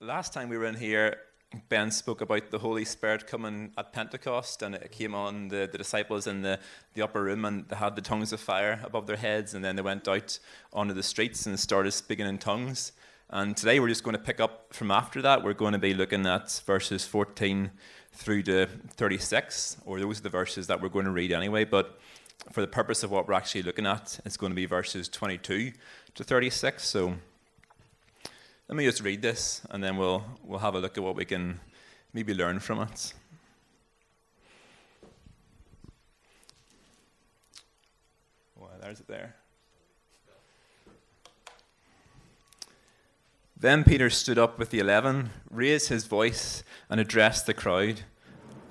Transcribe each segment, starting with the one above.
last time we were in here, Ben spoke about the Holy Spirit coming at Pentecost, and it came on the, the disciples in the, the upper room, and they had the tongues of fire above their heads, and then they went out onto the streets and started speaking in tongues. And today we're just going to pick up from after that. We're going to be looking at verses 14 through to 36, or those are the verses that we're going to read anyway. But for the purpose of what we're actually looking at, it's going to be verses 22 to 36. So let me just read this, and then we'll, we'll have a look at what we can maybe learn from it. Well, there's it there. Then Peter stood up with the eleven, raised his voice, and addressed the crowd.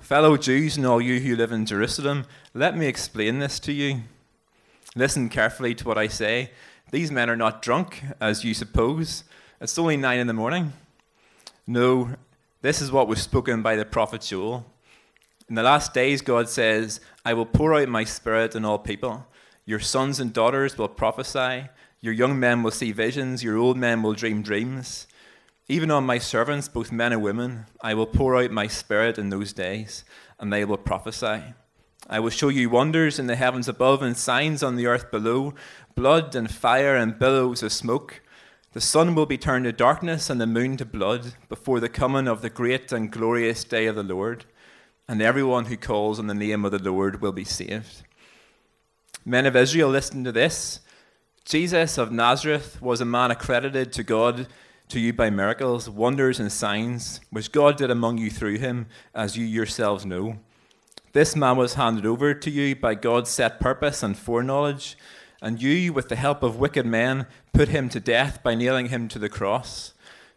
Fellow Jews and all you who live in Jerusalem, let me explain this to you. Listen carefully to what I say. These men are not drunk, as you suppose it's only nine in the morning. No, this is what was spoken by the prophet Joel. In the last days, God says, I will pour out my spirit on all people. Your sons and daughters will prophesy. Your young men will see visions. Your old men will dream dreams. Even on my servants, both men and women, I will pour out my spirit in those days, and they will prophesy. I will show you wonders in the heavens above and signs on the earth below blood and fire and billows of smoke. The sun will be turned to darkness and the moon to blood before the coming of the great and glorious day of the Lord, and everyone who calls on the name of the Lord will be saved. Men of Israel, listen to this. Jesus of Nazareth was a man accredited to God, to you by miracles, wonders, and signs, which God did among you through him, as you yourselves know. This man was handed over to you by God's set purpose and foreknowledge and you, with the help of wicked men, put him to death by nailing him to the cross.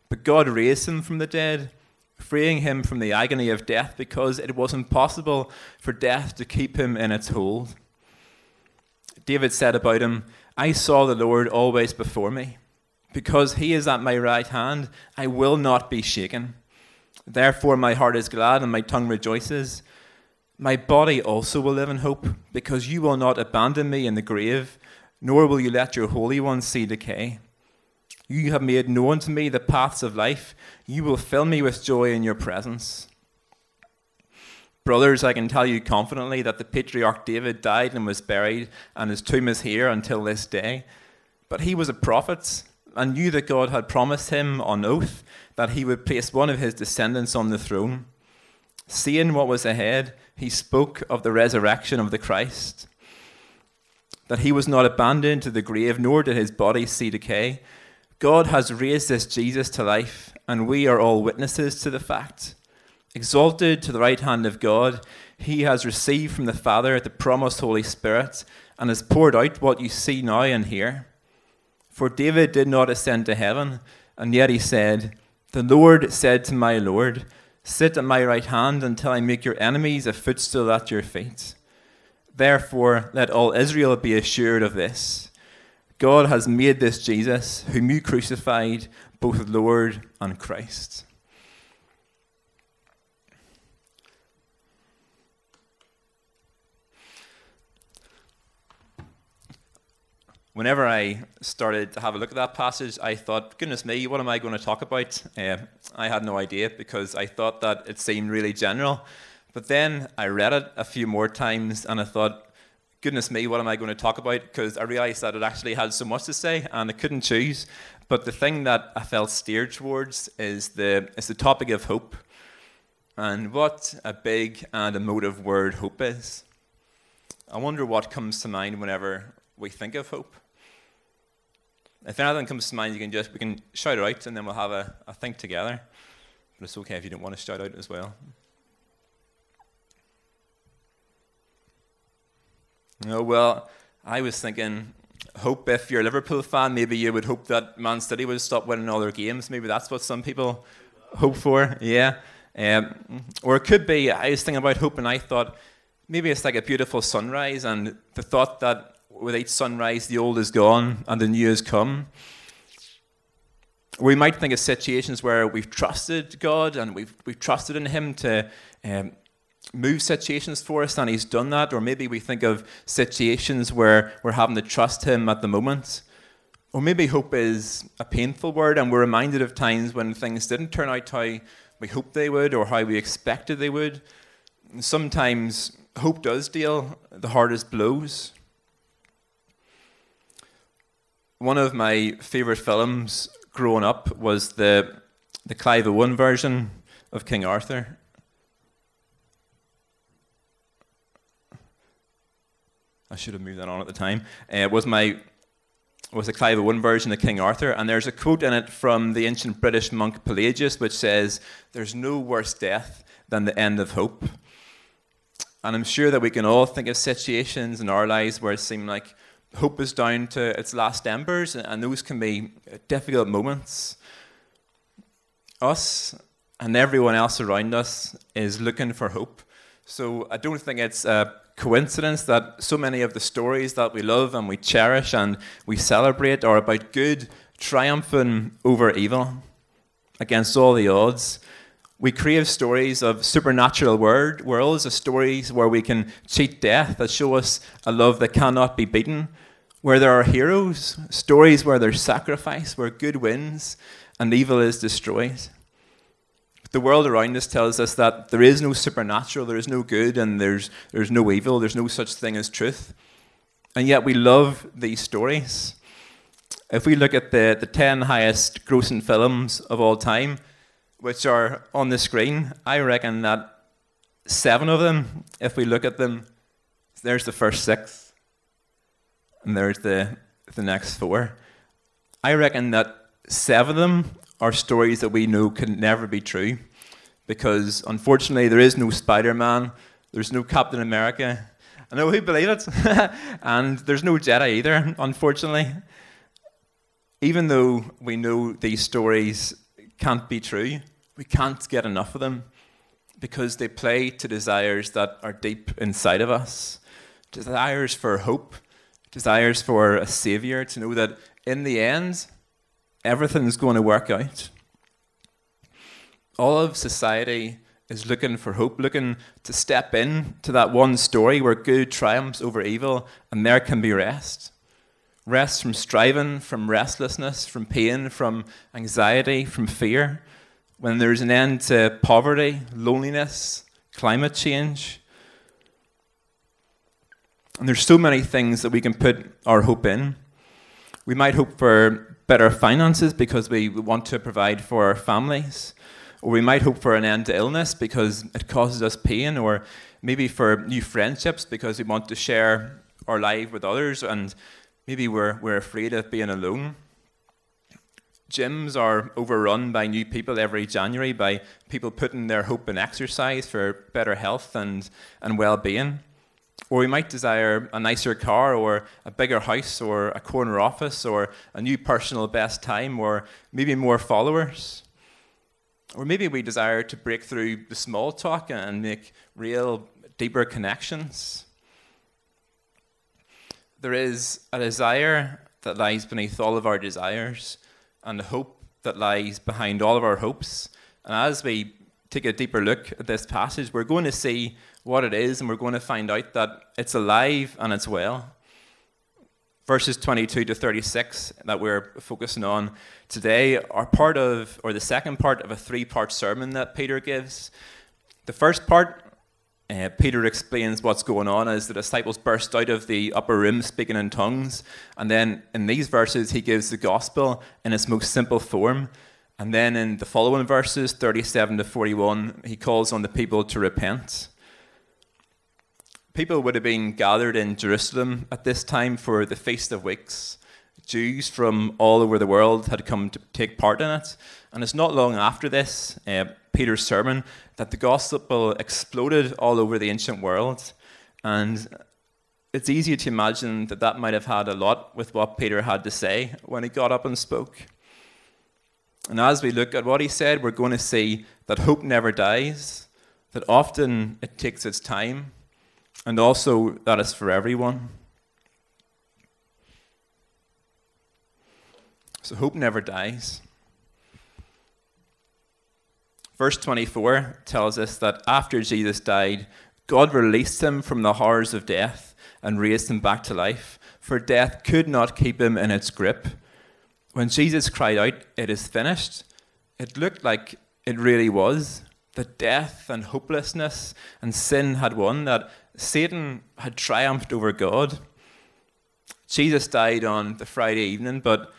But God raised him from the dead, freeing him from the agony of death because it was impossible for death to keep him in its hold. David said about him, I saw the Lord always before me. Because he is at my right hand, I will not be shaken. Therefore, my heart is glad and my tongue rejoices. My body also will live in hope, because you will not abandon me in the grave nor will you let your Holy One see decay. You have made known to me the paths of life. You will fill me with joy in your presence. Brothers, I can tell you confidently that the patriarch David died and was buried, and his tomb is here until this day. But he was a prophet and knew that God had promised him on oath that he would place one of his descendants on the throne. Seeing what was ahead, he spoke of the resurrection of the Christ that he was not abandoned to the grave, nor did his body see decay. God has raised this Jesus to life, and we are all witnesses to the fact. Exalted to the right hand of God, he has received from the Father the promised Holy Spirit and has poured out what you see now and hear. For David did not ascend to heaven, and yet he said, The Lord said to my Lord, Sit at my right hand until I make your enemies a footstool at your feet. Therefore, let all Israel be assured of this God has made this Jesus, whom you crucified, both Lord and Christ. Whenever I started to have a look at that passage, I thought, goodness me, what am I going to talk about? Uh, I had no idea because I thought that it seemed really general. But then I read it a few more times and I thought, goodness me, what am I going to talk about? Because I realized that it actually had so much to say and I couldn't choose. But the thing that I felt steered towards is the, is the topic of hope and what a big and emotive word hope is. I wonder what comes to mind whenever we think of hope. If anything comes to mind, you can just we can shout it out, and then we'll have a, a think together. But it's okay if you don't want to shout out as well. Oh, well, I was thinking, hope if you're a Liverpool fan, maybe you would hope that Man City would stop winning all their games. Maybe that's what some people hope for. Yeah. Um, or it could be, I was thinking about hope and I thought, maybe it's like a beautiful sunrise and the thought that with each sunrise, the old is gone and the new has come. We might think of situations where we've trusted God and we've, we've trusted in Him to um, move situations for us, and He's done that. Or maybe we think of situations where we're having to trust Him at the moment. Or maybe hope is a painful word, and we're reminded of times when things didn't turn out how we hoped they would or how we expected they would. Sometimes hope does deal the hardest blows. One of my favourite films growing up was the, the Clive Owen version of King Arthur. I should have moved that on at the time. Uh, it was my was the Clive Owen version of King Arthur, and there's a quote in it from the ancient British monk Pelagius, which says, "There's no worse death than the end of hope." And I'm sure that we can all think of situations in our lives where it seems like hope is down to its last embers, and those can be difficult moments. Us and everyone else around us is looking for hope. So I don't think it's a coincidence that so many of the stories that we love and we cherish and we celebrate are about good triumphing over evil against all the odds. We crave stories of supernatural word, worlds, of stories where we can cheat death that show us a love that cannot be beaten, where there are heroes, stories where there's sacrifice, where good wins and evil is destroyed. The world around us tells us that there is no supernatural, there is no good, and there's, there's no evil, there's no such thing as truth. And yet we love these stories. If we look at the, the 10 highest grossing films of all time, which are on the screen, I reckon that seven of them, if we look at them, there's the first six, and there's the, the next four. I reckon that seven of them are stories that we know can never be true because unfortunately there is no Spider Man, there's no Captain America. I know who believe it, and there's no Jedi either, unfortunately. Even though we know these stories can't be true, we can't get enough of them because they play to desires that are deep inside of us desires for hope, desires for a savior, to know that in the end, everything's going to work out. All of society is looking for hope, looking to step in to that one story where good triumphs over evil, and there can be rest. Rest from striving, from restlessness, from pain, from anxiety, from fear. When there's an end to poverty, loneliness, climate change. And there's so many things that we can put our hope in. We might hope for better finances because we want to provide for our families. Or we might hope for an end to illness because it causes us pain, or maybe for new friendships because we want to share our life with others, and maybe we're, we're afraid of being alone. Gyms are overrun by new people every January, by people putting their hope in exercise for better health and, and well being. Or we might desire a nicer car, or a bigger house, or a corner office, or a new personal best time, or maybe more followers. Or maybe we desire to break through the small talk and make real, deeper connections. There is a desire that lies beneath all of our desires, and a hope that lies behind all of our hopes. And as we take a deeper look at this passage, we're going to see what it is, and we're going to find out that it's alive and it's well. Verses 22 to 36 that we're focusing on today are part of, or the second part of a three part sermon that Peter gives. The first part, uh, Peter explains what's going on as the disciples burst out of the upper room speaking in tongues. And then in these verses, he gives the gospel in its most simple form. And then in the following verses, 37 to 41, he calls on the people to repent people would have been gathered in Jerusalem at this time for the Feast of Weeks. Jews from all over the world had come to take part in it. And it's not long after this, uh, Peter's sermon, that the gospel exploded all over the ancient world. And it's easy to imagine that that might have had a lot with what Peter had to say when he got up and spoke. And as we look at what he said, we're going to see that hope never dies, that often it takes its time, and also that is for everyone. So hope never dies. Verse 24 tells us that after Jesus died, God released him from the horrors of death and raised him back to life, for death could not keep him in its grip. When Jesus cried out, It is finished, it looked like it really was. That death and hopelessness and sin had won, that Satan had triumphed over God. Jesus died on the Friday evening, but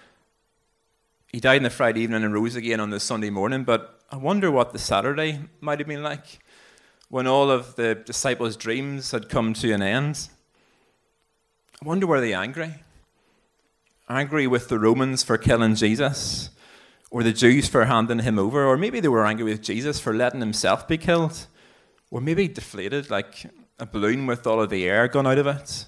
he died on the Friday evening and rose again on the Sunday morning. But I wonder what the Saturday might have been like when all of the disciples' dreams had come to an end. I wonder were they angry? Angry with the Romans for killing Jesus, or the Jews for handing him over, or maybe they were angry with Jesus for letting himself be killed, or maybe deflated like a balloon with all of the air gone out of it.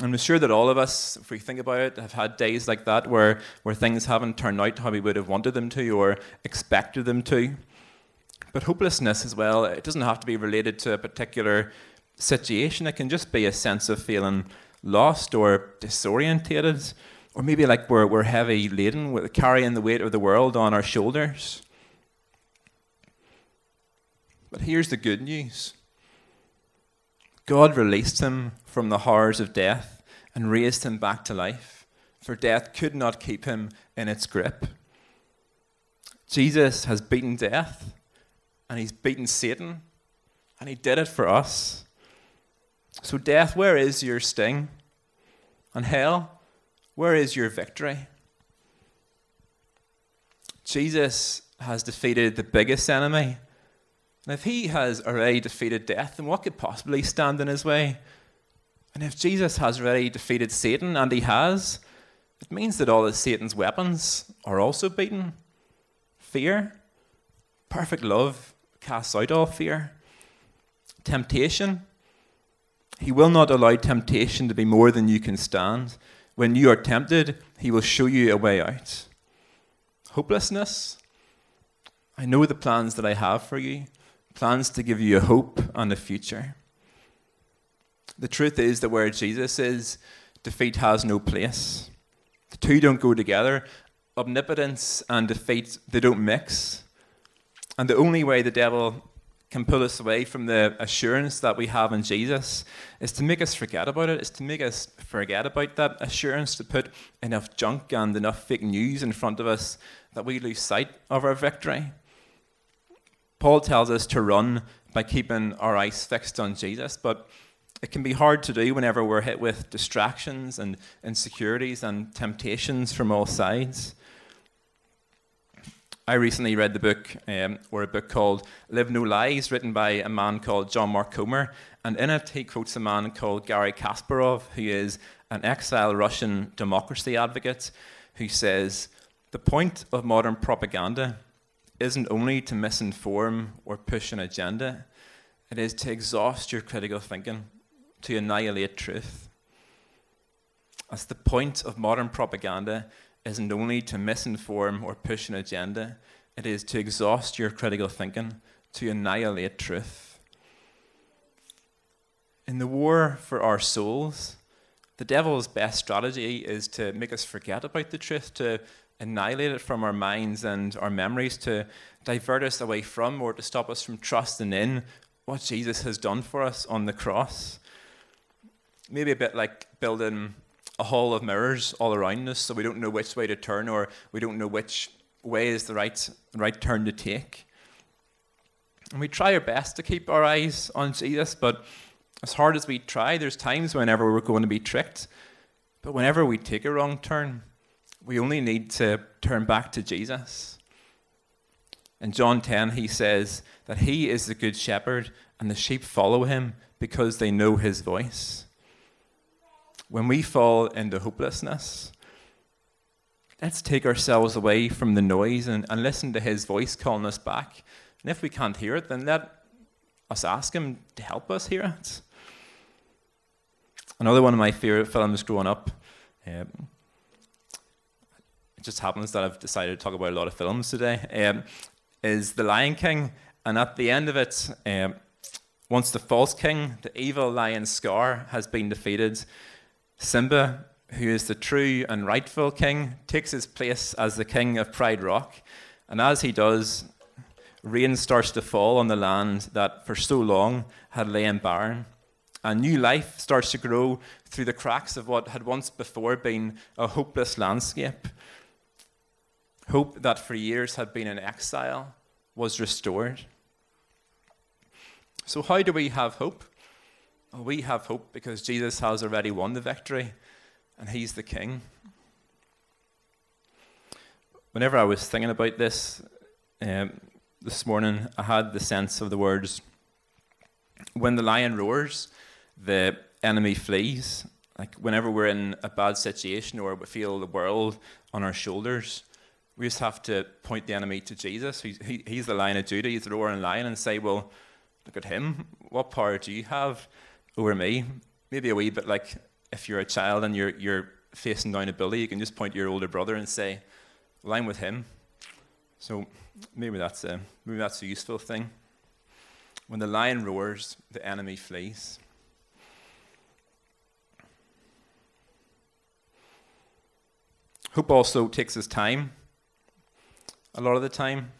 I'm sure that all of us, if we think about it, have had days like that where, where things haven't turned out how we would have wanted them to or expected them to. But hopelessness as well, it doesn't have to be related to a particular situation. It can just be a sense of feeling lost or disorientated, or maybe like we're, we're heavy laden with carrying the weight of the world on our shoulders. But here's the good news God released him from the horrors of death and raised him back to life, for death could not keep him in its grip. Jesus has beaten death, and he's beaten Satan, and he did it for us. So, death, where is your sting? And hell, where is your victory? Jesus has defeated the biggest enemy and if he has already defeated death, then what could possibly stand in his way? And if Jesus has already defeated Satan, and he has, it means that all of Satan's weapons are also beaten. Fear, perfect love casts out all fear. Temptation, he will not allow temptation to be more than you can stand. When you are tempted, he will show you a way out. Hopelessness, I know the plans that I have for you plans to give you a hope and a future. The truth is that where Jesus is, defeat has no place. The two don't go together. Omnipotence and defeat, they don't mix. And the only way the devil can pull us away from the assurance that we have in Jesus is to make us forget about it, is to make us forget about that assurance, to put enough junk and enough fake news in front of us that we lose sight of our victory. Paul tells us to run by keeping our eyes fixed on Jesus, but it can be hard to do whenever we're hit with distractions and insecurities and temptations from all sides. I recently read the book, um, or a book called Live No Lies, written by a man called John Mark Comer. And in it, he quotes a man called Garry Kasparov, who is an exile Russian democracy advocate, who says, The point of modern propaganda isn't only to misinform or push an agenda, it is to exhaust your critical thinking, to annihilate truth. As the point of modern propaganda isn't only to misinform or push an agenda, it is to exhaust your critical thinking, to annihilate truth. In the war for our souls, the devil's best strategy is to make us forget about the truth, to annihilate it from our minds and our memories, to divert us away from or to stop us from trusting in what Jesus has done for us on the cross. Maybe a bit like building a hall of mirrors all around us so we don't know which way to turn or we don't know which way is the right, right turn to take. And we try our best to keep our eyes on Jesus, but as hard as we try, there's times whenever we're going to be tricked. But whenever we take a wrong turn, we only need to turn back to Jesus. In John 10, he says that he is the good shepherd and the sheep follow him because they know his voice. When we fall into hopelessness, let's take ourselves away from the noise and, and listen to his voice calling us back. And if we can't hear it, then let us ask him to help us hear it. Another one of my favorite films growing up. Um, just happens that I've decided to talk about a lot of films today, um, is The Lion King. And at the end of it, um, once the false king, the evil lion Scar, has been defeated, Simba, who is the true and rightful king, takes his place as the king of Pride Rock. And as he does, rain starts to fall on the land that for so long had lain barren. A new life starts to grow through the cracks of what had once before been a hopeless landscape. Hope that for years had been in exile was restored. So, how do we have hope? Well, we have hope because Jesus has already won the victory and he's the king. Whenever I was thinking about this um, this morning, I had the sense of the words when the lion roars, the enemy flees. Like whenever we're in a bad situation or we feel the world on our shoulders, we just have to point the enemy to Jesus. He's, he, he's the lion of Judah, he's the roaring lion, and say, Well, look at him. What power do you have over me? Maybe a wee bit like if you're a child and you're, you're facing down a bully, you can just point to your older brother and say, Well, I'm with him. So maybe that's a, maybe that's a useful thing. When the lion roars, the enemy flees. Hope also takes his time a lot of the time.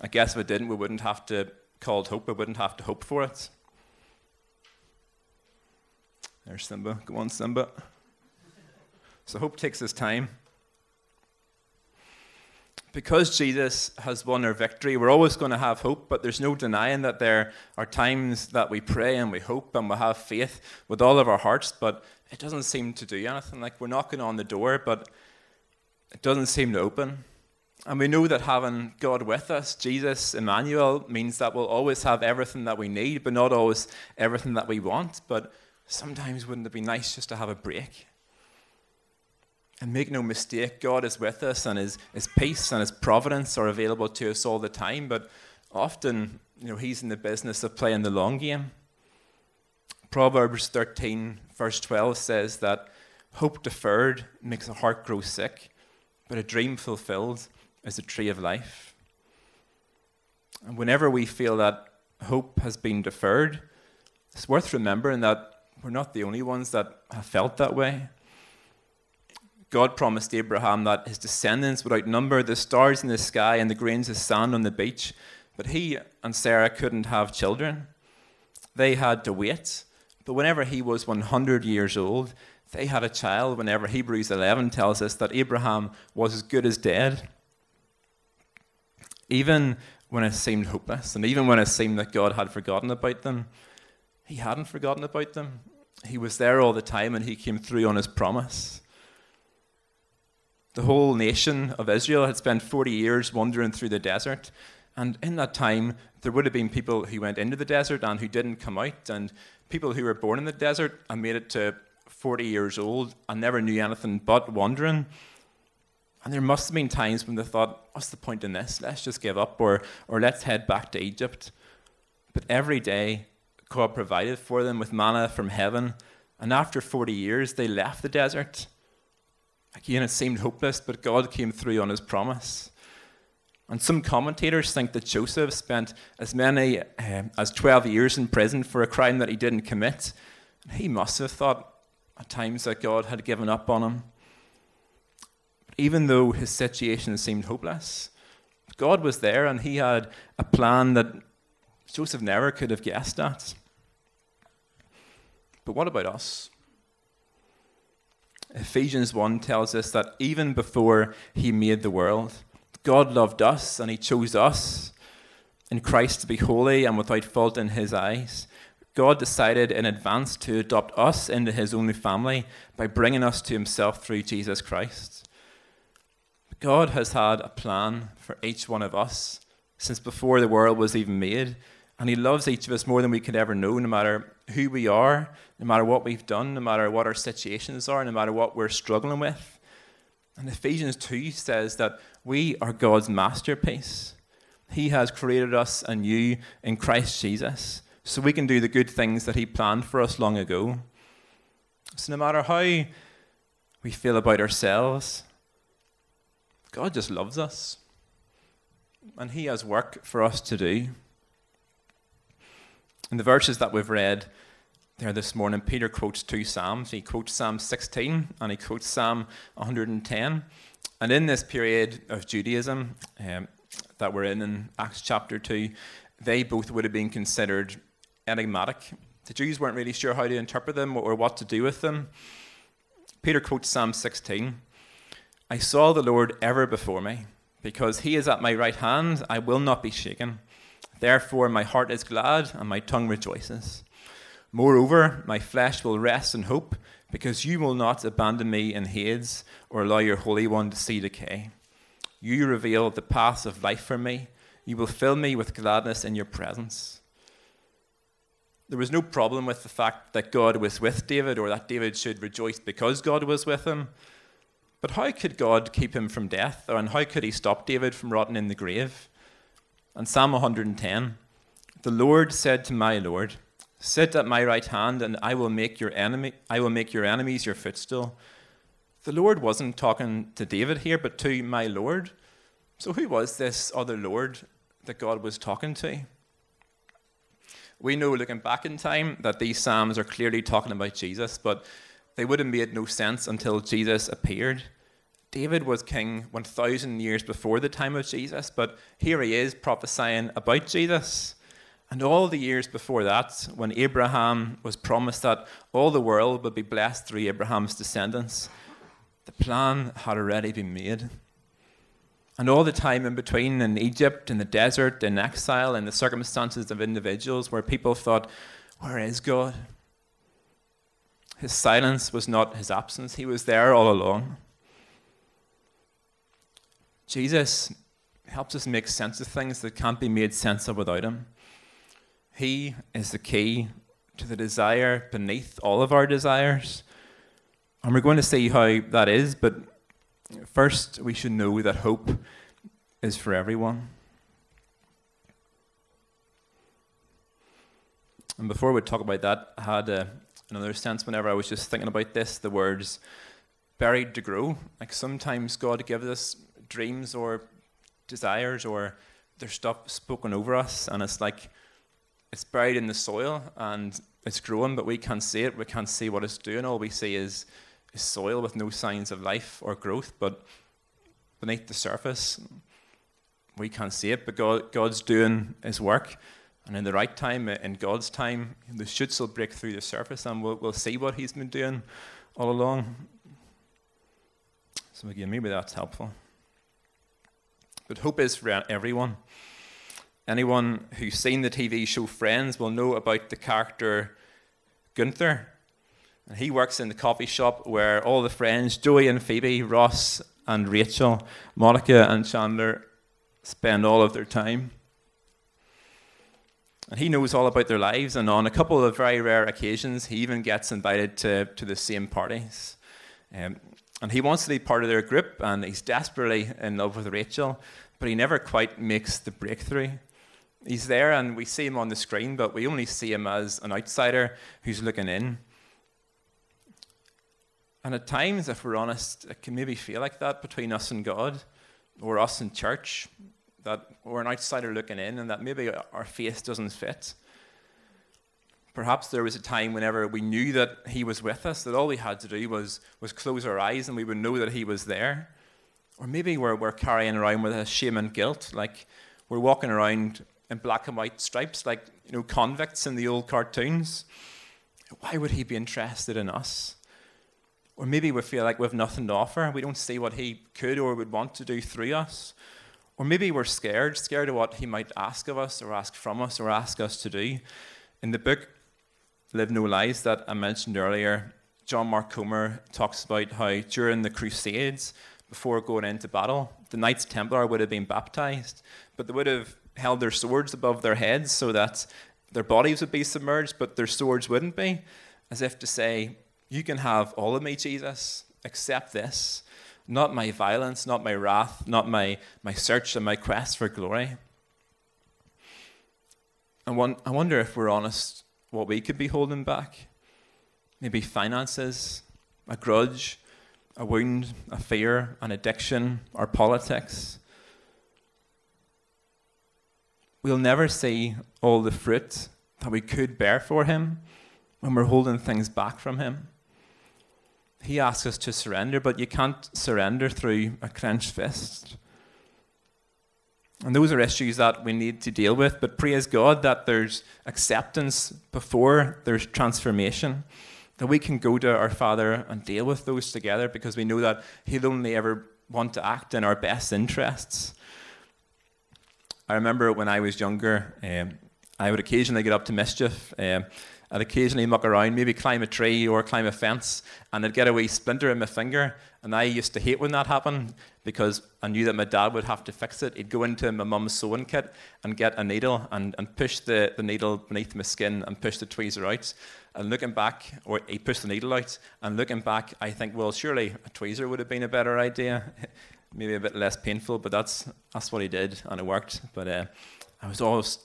I guess if it didn't, we wouldn't have to call it hope. We wouldn't have to hope for it. There's Simba. Go on, Simba. So hope takes his time. Because Jesus has won our victory, we're always going to have hope, but there's no denying that there are times that we pray and we hope and we have faith with all of our hearts, but it doesn't seem to do anything. Like we're knocking on the door, but it doesn't seem to open. And we know that having God with us, Jesus, Emmanuel, means that we'll always have everything that we need, but not always everything that we want. But sometimes wouldn't it be nice just to have a break? And make no mistake, God is with us, and his, his peace and His providence are available to us all the time. But often, you know, He's in the business of playing the long game. Proverbs 13, verse 12 says that hope deferred makes a heart grow sick, but a dream fulfilled is a tree of life. And whenever we feel that hope has been deferred, it's worth remembering that we're not the only ones that have felt that way. God promised Abraham that his descendants would outnumber the stars in the sky and the grains of sand on the beach, but he and Sarah couldn't have children. They had to wait. But whenever he was 100 years old, they had a child. Whenever Hebrews 11 tells us that Abraham was as good as dead. Even when it seemed hopeless, and even when it seemed that God had forgotten about them, he hadn't forgotten about them. He was there all the time and he came through on his promise. The whole nation of Israel had spent 40 years wandering through the desert. And in that time, there would have been people who went into the desert and who didn't come out, and people who were born in the desert and made it to 40 years old I never knew anything but wandering. And there must have been times when they thought, what's the point in this? Let's just give up or, or let's head back to Egypt. But every day, God provided for them with manna from heaven. And after 40 years, they left the desert Again, it seemed hopeless, but God came through on his promise. And some commentators think that Joseph spent as many uh, as 12 years in prison for a crime that he didn't commit. He must have thought at times that God had given up on him. Even though his situation seemed hopeless, God was there and he had a plan that Joseph never could have guessed at. But what about us? Ephesians 1 tells us that even before he made the world, God loved us and he chose us in Christ to be holy and without fault in his eyes. God decided in advance to adopt us into his only family by bringing us to himself through Jesus Christ. God has had a plan for each one of us since before the world was even made, and he loves each of us more than we could ever know, no matter who we are, no matter what we've done, no matter what our situations are, no matter what we're struggling with. And Ephesians 2 says that we are God's masterpiece. He has created us anew in Christ Jesus so we can do the good things that He planned for us long ago. So, no matter how we feel about ourselves, God just loves us. And He has work for us to do. In the verses that we've read there this morning, Peter quotes two Psalms. He quotes Psalm 16 and he quotes Psalm 110. And in this period of Judaism um, that we're in in Acts chapter 2, they both would have been considered enigmatic. the Jews weren't really sure how to interpret them or what to do with them. Peter quotes Psalm 16 I saw the Lord ever before me, because he is at my right hand, I will not be shaken. Therefore, my heart is glad and my tongue rejoices. Moreover, my flesh will rest in hope, because you will not abandon me in Hades or allow your Holy One to see decay. You reveal the paths of life for me. You will fill me with gladness in your presence. There was no problem with the fact that God was with David or that David should rejoice because God was with him. But how could God keep him from death? And how could he stop David from rotting in the grave? And Psalm 110 The Lord said to my Lord, Sit at my right hand, and I will make your enemy I will make your enemies your footstool. The Lord wasn't talking to David here, but to my Lord. So who was this other Lord that God was talking to? We know, looking back in time, that these Psalms are clearly talking about Jesus, but they would have made no sense until Jesus appeared. David was king 1,000 years before the time of Jesus, but here he is prophesying about Jesus. And all the years before that, when Abraham was promised that all the world would be blessed through Abraham's descendants, the plan had already been made. And all the time in between, in Egypt, in the desert, in exile, in the circumstances of individuals where people thought, Where is God? His silence was not his absence, he was there all along. Jesus helps us make sense of things that can't be made sense of without him. He is the key to the desire beneath all of our desires. And we're going to see how that is, but First, we should know that hope is for everyone. And before we talk about that, I had uh, another sense whenever I was just thinking about this the words buried to grow. Like sometimes God gives us dreams or desires or there's stuff spoken over us, and it's like it's buried in the soil and it's growing, but we can't see it. We can't see what it's doing. All we see is is soil with no signs of life or growth, but beneath the surface, we can't see it, but God, God's doing His work. And in the right time, uh, in God's time, the shoots will break through the surface and we'll, we'll see what He's been doing all along. So, again, maybe that's helpful. But hope is for everyone. Anyone who's seen the TV show Friends will know about the character Gunther. And he works in the coffee shop where all the friends, Joey and Phoebe, Ross and Rachel, Monica and Chandler, spend all of their time. And he knows all about their lives, and on a couple of very rare occasions, he even gets invited to, to the same parties. Um, and he wants to be part of their group, and he's desperately in love with Rachel, but he never quite makes the breakthrough. He's there, and we see him on the screen, but we only see him as an outsider who's looking in. And at times, if we're honest, it can maybe feel like that between us and God, or us and church, that we're an outsider looking in, and that maybe our faith doesn't fit. Perhaps there was a time whenever we knew that He was with us, that all we had to do was, was close our eyes and we would know that He was there. Or maybe we're, we're carrying around with a shame and guilt, like we're walking around in black and white stripes, like you know convicts in the old cartoons. Why would He be interested in us? Or maybe we feel like we have nothing to offer. We don't see what He could or would want to do through us. Or maybe we're scared, scared of what He might ask of us or ask from us or ask us to do. In the book Live No Lies that I mentioned earlier, John Mark Comer talks about how during the Crusades, before going into battle, the Knights Templar would have been baptized, but they would have held their swords above their heads so that their bodies would be submerged, but their swords wouldn't be, as if to say, you can have all of me, Jesus, except this. Not my violence, not my wrath, not my, my search and my quest for glory. And one, I wonder if we're honest, what we could be holding back. Maybe finances, a grudge, a wound, a fear, an addiction, or politics. We'll never see all the fruit that we could bear for Him when we're holding things back from Him. He asks us to surrender, but you can't surrender through a clenched fist. And those are issues that we need to deal with, but praise God that there's acceptance before there's transformation. That we can go to our Father and deal with those together because we know that He'll only ever want to act in our best interests. I remember when I was younger, um, I would occasionally get up to mischief. Um, I'd occasionally muck around, maybe climb a tree or climb a fence, and I'd get a wee splinter in my finger. And I used to hate when that happened because I knew that my dad would have to fix it. He'd go into my mum's sewing kit and get a needle and, and push the, the needle beneath my skin and push the tweezer out. And looking back, or he pushed the needle out, and looking back, I think, well, surely a tweezer would have been a better idea. maybe a bit less painful, but that's, that's what he did, and it worked. But uh, I was always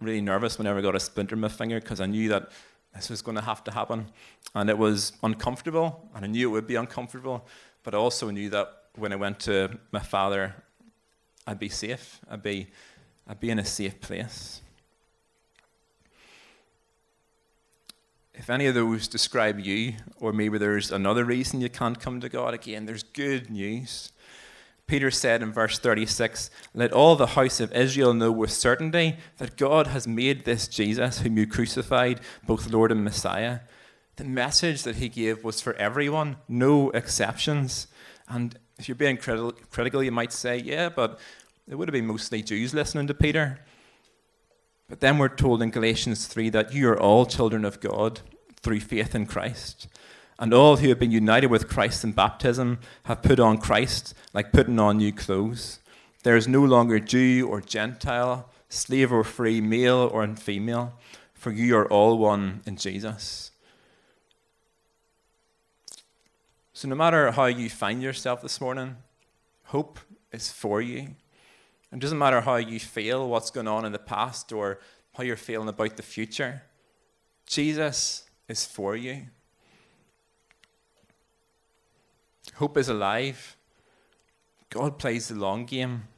really nervous whenever I got a splinter in my finger because I knew that this was going to have to happen. And it was uncomfortable, and I knew it would be uncomfortable, but I also knew that when I went to my father, I'd be safe. I'd be, I'd be in a safe place. If any of those describe you, or maybe there's another reason you can't come to God again, there's good news. Peter said in verse 36 Let all the house of Israel know with certainty that God has made this Jesus, whom you crucified, both Lord and Messiah. The message that he gave was for everyone, no exceptions. And if you're being critical, you might say, yeah, but it would have been mostly Jews listening to Peter. But then we're told in Galatians 3 that you are all children of God through faith in Christ. And all who have been united with Christ in baptism have put on Christ like putting on new clothes. There is no longer Jew or Gentile, slave or free, male or female, for you are all one in Jesus. So, no matter how you find yourself this morning, hope is for you. It doesn't matter how you feel, what's going on in the past, or how you're feeling about the future. Jesus is for you. Hope is alive. God plays the long game,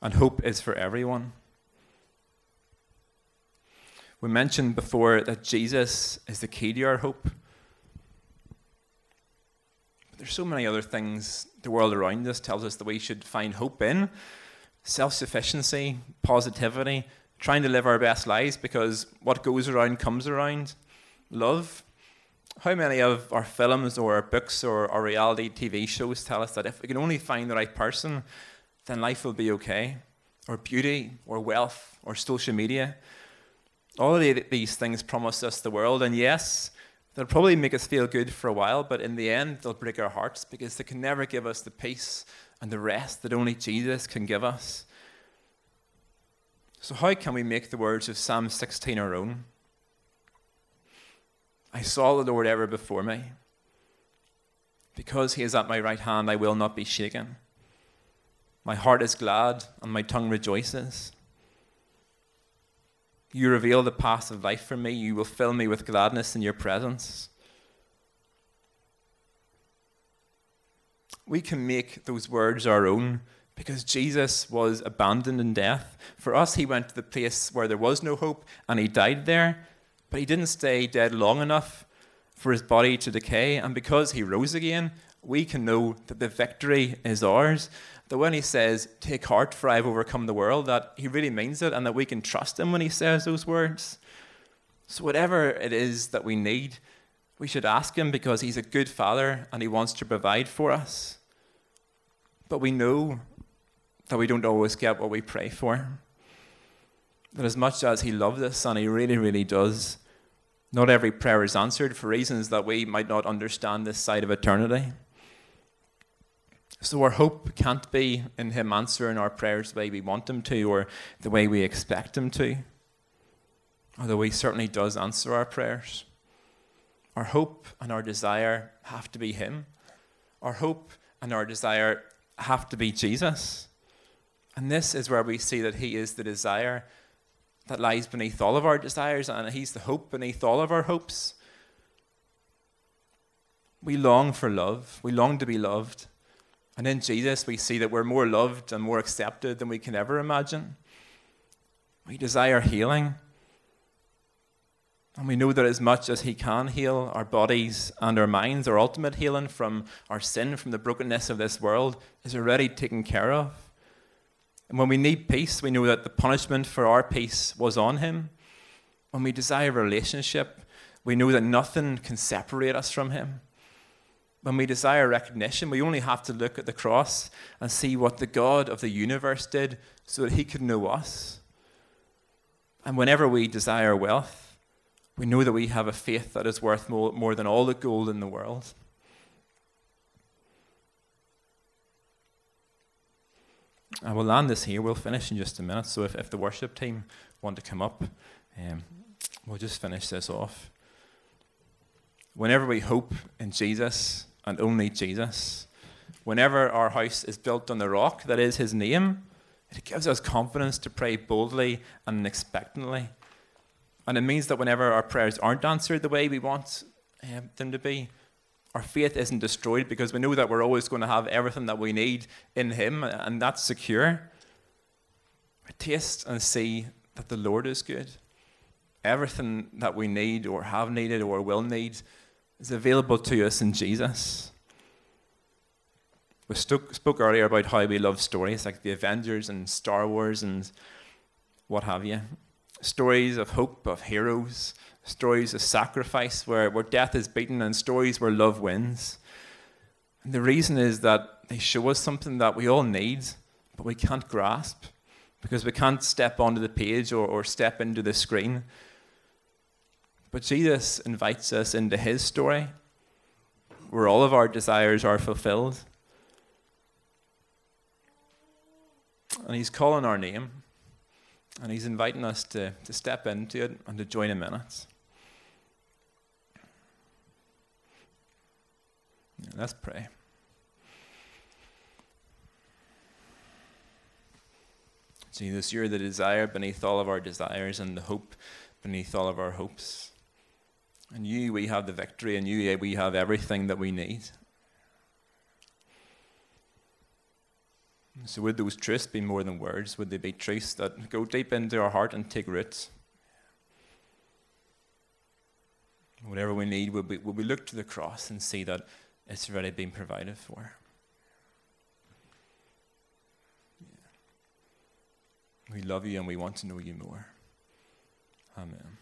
and hope is for everyone. We mentioned before that Jesus is the key to our hope. But there's so many other things the world around us tells us that we should find hope in self sufficiency, positivity, trying to live our best lives because what goes around comes around, love, how many of our films or our books or our reality TV shows tell us that if we can only find the right person, then life will be okay? Or beauty, or wealth, or social media. All of these things promise us the world, and yes, they'll probably make us feel good for a while, but in the end, they'll break our hearts because they can never give us the peace and the rest that only Jesus can give us. So, how can we make the words of Psalm 16 our own? I saw the Lord ever before me. Because he is at my right hand, I will not be shaken. My heart is glad, and my tongue rejoices. You reveal the path of life for me. You will fill me with gladness in your presence. We can make those words our own because Jesus was abandoned in death. For us, he went to the place where there was no hope and he died there. But he didn't stay dead long enough for his body to decay. And because he rose again, we can know that the victory is ours. That when he says, Take heart, for I have overcome the world, that he really means it and that we can trust him when he says those words. So, whatever it is that we need, we should ask him because he's a good father and he wants to provide for us. But we know that we don't always get what we pray for. That as much as he loves us, and he really, really does, not every prayer is answered for reasons that we might not understand this side of eternity. So our hope can't be in Him answering our prayers the way we want Him to or the way we expect Him to, although He certainly does answer our prayers. Our hope and our desire have to be Him. Our hope and our desire have to be Jesus. And this is where we see that He is the desire that lies beneath all of our desires, and He's the hope beneath all of our hopes. We long for love, we long to be loved. And in Jesus, we see that we're more loved and more accepted than we can ever imagine. We desire healing. And we know that as much as He can heal our bodies and our minds, our ultimate healing from our sin, from the brokenness of this world, is already taken care of. And when we need peace, we know that the punishment for our peace was on him. When we desire relationship, we know that nothing can separate us from him. When we desire recognition, we only have to look at the cross and see what the God of the universe did so that he could know us. And whenever we desire wealth, we know that we have a faith that is worth more, more than all the gold in the world. I will land this here. We'll finish in just a minute. So if, if the worship team want to come up, um, we'll just finish this off. Whenever we hope in Jesus and only Jesus, whenever our house is built on the rock that is his name, it gives us confidence to pray boldly and expectantly. And it means that whenever our prayers aren't answered the way we want um, them to be, our faith isn't destroyed because we know that we're always going to have everything that we need in Him, and that's secure. Taste and see that the Lord is good. Everything that we need, or have needed, or will need, is available to us in Jesus. We spoke earlier about how we love stories like the Avengers and Star Wars and what have you. Stories of hope, of heroes, stories of sacrifice where, where death is beaten, and stories where love wins. And the reason is that they show us something that we all need, but we can't grasp because we can't step onto the page or, or step into the screen. But Jesus invites us into his story where all of our desires are fulfilled. And he's calling our name. And he's inviting us to, to step into it and to join him in it. Let's pray. Jesus, you're the desire beneath all of our desires and the hope beneath all of our hopes. And you, we have the victory, and you, we have everything that we need. So, would those truths be more than words? Would they be truths that go deep into our heart and take root? Whatever we need, will we, will we look to the cross and see that it's already been provided for. We love you and we want to know you more. Amen.